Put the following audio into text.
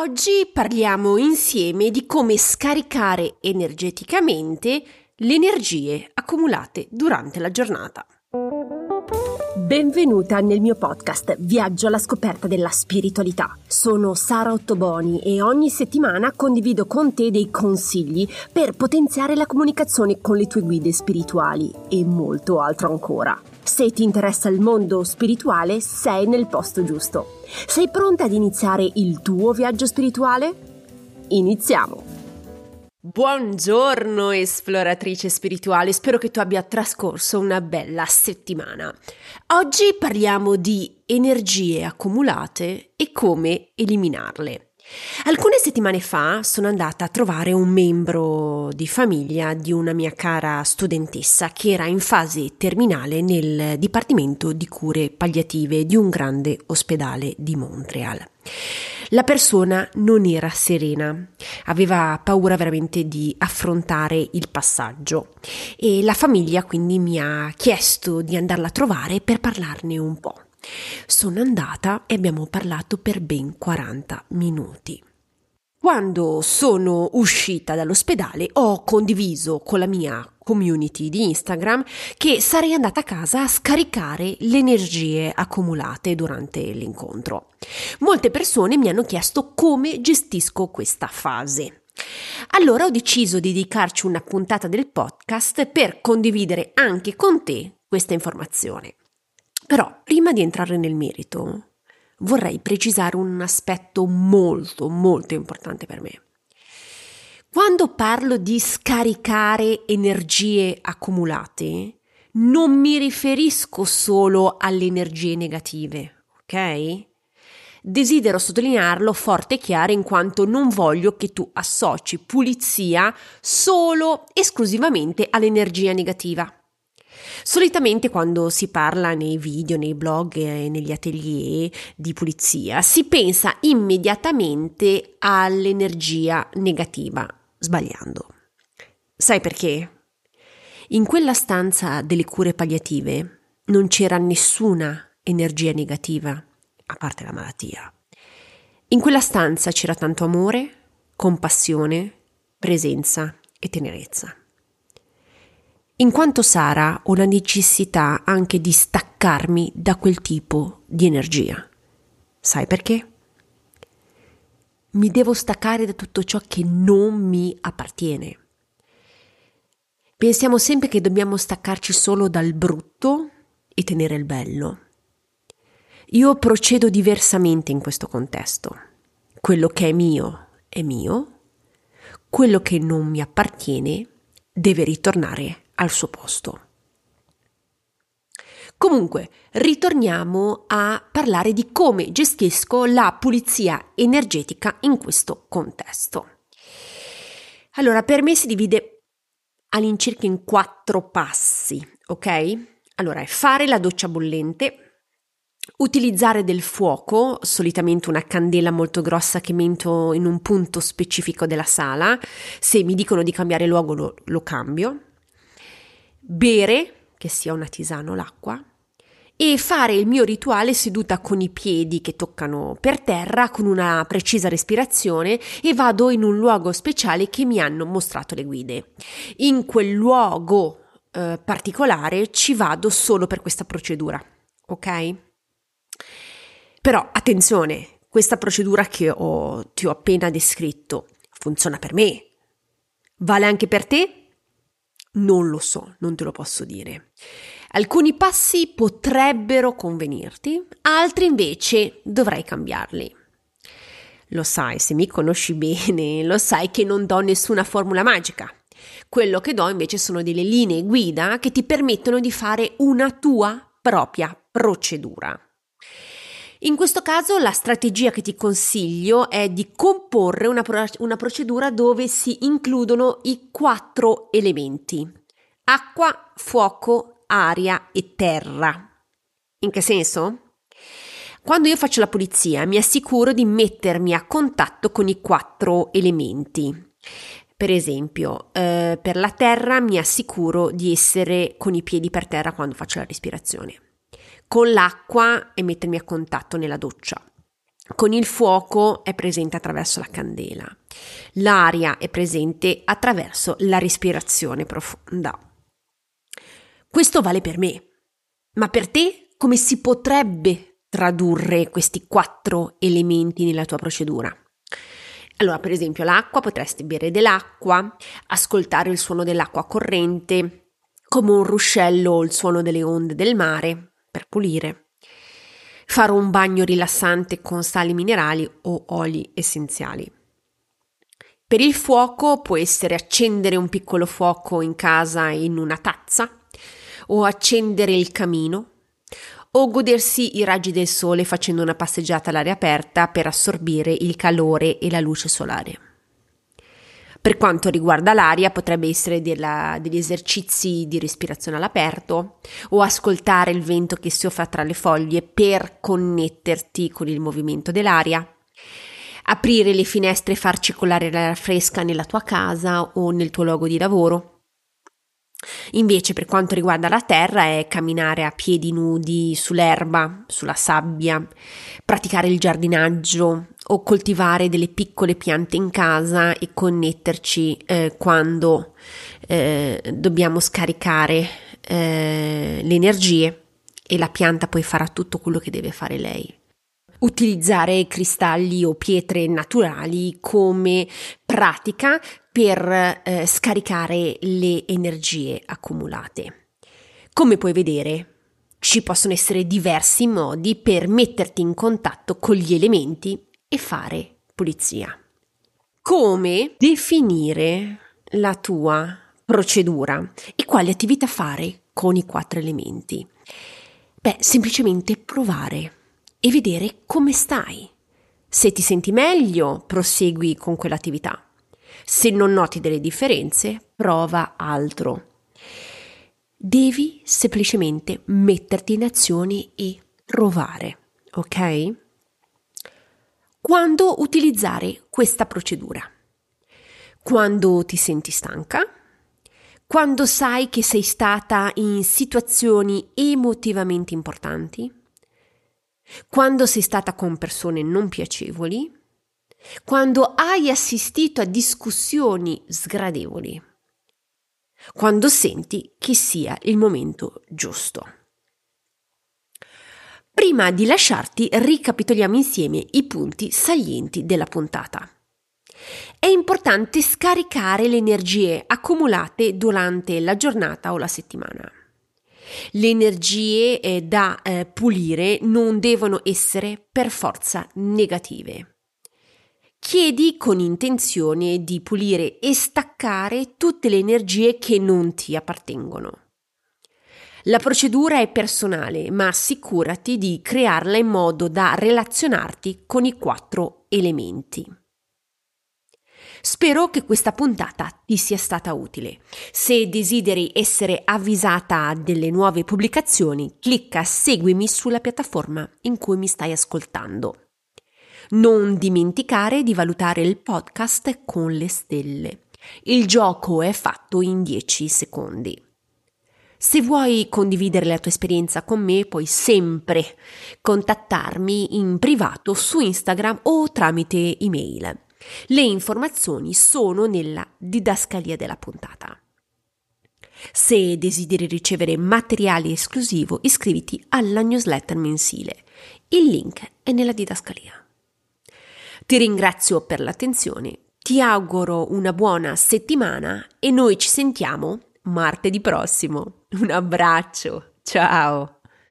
Oggi parliamo insieme di come scaricare energeticamente le energie accumulate durante la giornata. Benvenuta nel mio podcast Viaggio alla scoperta della spiritualità. Sono Sara Ottoboni e ogni settimana condivido con te dei consigli per potenziare la comunicazione con le tue guide spirituali e molto altro ancora. Se ti interessa il mondo spirituale, sei nel posto giusto. Sei pronta ad iniziare il tuo viaggio spirituale? Iniziamo! Buongiorno esploratrice spirituale, spero che tu abbia trascorso una bella settimana. Oggi parliamo di energie accumulate e come eliminarle. Alcune settimane fa sono andata a trovare un membro di famiglia di una mia cara studentessa che era in fase terminale nel Dipartimento di cure palliative di un grande ospedale di Montreal. La persona non era serena, aveva paura veramente di affrontare il passaggio e la famiglia quindi mi ha chiesto di andarla a trovare per parlarne un po'. Sono andata e abbiamo parlato per ben 40 minuti. Quando sono uscita dall'ospedale ho condiviso con la mia community di Instagram che sarei andata a casa a scaricare le energie accumulate durante l'incontro. Molte persone mi hanno chiesto come gestisco questa fase. Allora ho deciso di dedicarci una puntata del podcast per condividere anche con te questa informazione. Però, prima di entrare nel merito, vorrei precisare un aspetto molto, molto importante per me. Quando parlo di scaricare energie accumulate, non mi riferisco solo alle energie negative, ok? Desidero sottolinearlo forte e chiaro in quanto non voglio che tu associ pulizia solo esclusivamente all'energia negativa. Solitamente quando si parla nei video, nei blog e negli atelier di pulizia si pensa immediatamente all'energia negativa, sbagliando. Sai perché? In quella stanza delle cure palliative non c'era nessuna energia negativa, a parte la malattia. In quella stanza c'era tanto amore, compassione, presenza e tenerezza. In quanto Sara ho la necessità anche di staccarmi da quel tipo di energia. Sai perché? Mi devo staccare da tutto ciò che non mi appartiene. Pensiamo sempre che dobbiamo staccarci solo dal brutto e tenere il bello. Io procedo diversamente in questo contesto. Quello che è mio è mio, quello che non mi appartiene deve ritornare al suo posto. Comunque, ritorniamo a parlare di come gestisco la pulizia energetica in questo contesto. Allora, per me si divide all'incirca in quattro passi, ok? Allora, è fare la doccia bollente, Utilizzare del fuoco, solitamente una candela molto grossa che mento in un punto specifico della sala. Se mi dicono di cambiare luogo lo, lo cambio bere, che sia una tisana o l'acqua, e fare il mio rituale seduta con i piedi che toccano per terra, con una precisa respirazione e vado in un luogo speciale che mi hanno mostrato le guide. In quel luogo eh, particolare ci vado solo per questa procedura, ok? Però attenzione, questa procedura che ho, ti ho appena descritto funziona per me. Vale anche per te? Non lo so, non te lo posso dire. Alcuni passi potrebbero convenirti, altri invece dovrai cambiarli. Lo sai, se mi conosci bene, lo sai che non do nessuna formula magica. Quello che do invece sono delle linee guida che ti permettono di fare una tua propria procedura. In questo caso la strategia che ti consiglio è di comporre una, pro- una procedura dove si includono i quattro elementi acqua, fuoco, aria e terra. In che senso? Quando io faccio la pulizia mi assicuro di mettermi a contatto con i quattro elementi. Per esempio, eh, per la terra mi assicuro di essere con i piedi per terra quando faccio la respirazione con l'acqua e mettermi a contatto nella doccia. Con il fuoco è presente attraverso la candela. L'aria è presente attraverso la respirazione profonda. Questo vale per me, ma per te come si potrebbe tradurre questi quattro elementi nella tua procedura? Allora, per esempio, l'acqua, potresti bere dell'acqua, ascoltare il suono dell'acqua corrente, come un ruscello o il suono delle onde del mare, per pulire. Fare un bagno rilassante con sali minerali o oli essenziali. Per il fuoco può essere accendere un piccolo fuoco in casa in una tazza o accendere il camino o godersi i raggi del sole facendo una passeggiata all'aria aperta per assorbire il calore e la luce solare. Per quanto riguarda l'aria, potrebbe essere della, degli esercizi di respirazione all'aperto o ascoltare il vento che soffia tra le foglie per connetterti con il movimento dell'aria. Aprire le finestre e far circolare l'aria fresca nella tua casa o nel tuo luogo di lavoro. Invece per quanto riguarda la terra è camminare a piedi nudi sull'erba, sulla sabbia, praticare il giardinaggio o coltivare delle piccole piante in casa e connetterci eh, quando eh, dobbiamo scaricare eh, le energie e la pianta poi farà tutto quello che deve fare lei utilizzare cristalli o pietre naturali come pratica per eh, scaricare le energie accumulate. Come puoi vedere, ci possono essere diversi modi per metterti in contatto con gli elementi e fare pulizia. Come definire la tua procedura e quali attività fare con i quattro elementi? Beh, semplicemente provare e vedere come stai. Se ti senti meglio, prosegui con quell'attività. Se non noti delle differenze, prova altro. Devi semplicemente metterti in azione e provare, ok? Quando utilizzare questa procedura? Quando ti senti stanca? Quando sai che sei stata in situazioni emotivamente importanti? quando sei stata con persone non piacevoli, quando hai assistito a discussioni sgradevoli, quando senti che sia il momento giusto. Prima di lasciarti, ricapitoliamo insieme i punti salienti della puntata. È importante scaricare le energie accumulate durante la giornata o la settimana. Le energie eh, da eh, pulire non devono essere per forza negative. Chiedi con intenzione di pulire e staccare tutte le energie che non ti appartengono. La procedura è personale, ma assicurati di crearla in modo da relazionarti con i quattro elementi. Spero che questa puntata ti sia stata utile. Se desideri essere avvisata delle nuove pubblicazioni, clicca seguimi sulla piattaforma in cui mi stai ascoltando. Non dimenticare di valutare il podcast con le stelle. Il gioco è fatto in 10 secondi. Se vuoi condividere la tua esperienza con me, puoi sempre contattarmi in privato su Instagram o tramite email. Le informazioni sono nella didascalia della puntata. Se desideri ricevere materiale esclusivo, iscriviti alla newsletter mensile. Il link è nella didascalia. Ti ringrazio per l'attenzione, ti auguro una buona settimana e noi ci sentiamo martedì prossimo. Un abbraccio, ciao!